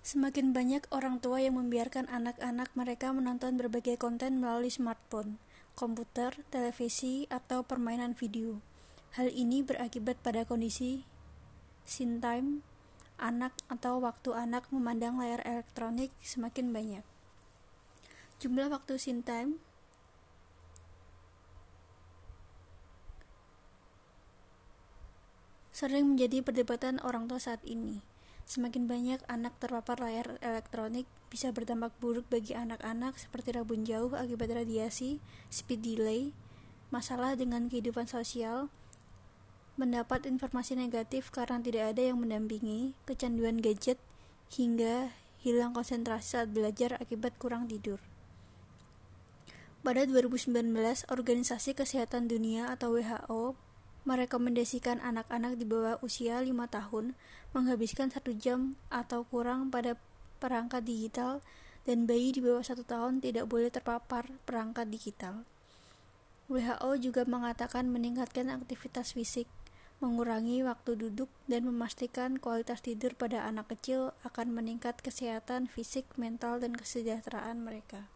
Semakin banyak orang tua yang membiarkan anak-anak mereka menonton berbagai konten melalui smartphone, komputer, televisi, atau permainan video. Hal ini berakibat pada kondisi scene time anak atau waktu anak memandang layar elektronik semakin banyak. Jumlah waktu scene time sering menjadi perdebatan orang tua saat ini. Semakin banyak anak terpapar layar elektronik bisa berdampak buruk bagi anak-anak seperti rabun jauh akibat radiasi, speed delay, masalah dengan kehidupan sosial, mendapat informasi negatif karena tidak ada yang mendampingi, kecanduan gadget, hingga hilang konsentrasi saat belajar akibat kurang tidur. Pada 2019, Organisasi Kesehatan Dunia atau WHO merekomendasikan anak-anak di bawah usia 5 tahun menghabiskan satu jam atau kurang pada perangkat digital dan bayi di bawah satu tahun tidak boleh terpapar perangkat digital. WHO juga mengatakan meningkatkan aktivitas fisik, mengurangi waktu duduk, dan memastikan kualitas tidur pada anak kecil akan meningkat kesehatan fisik, mental, dan kesejahteraan mereka.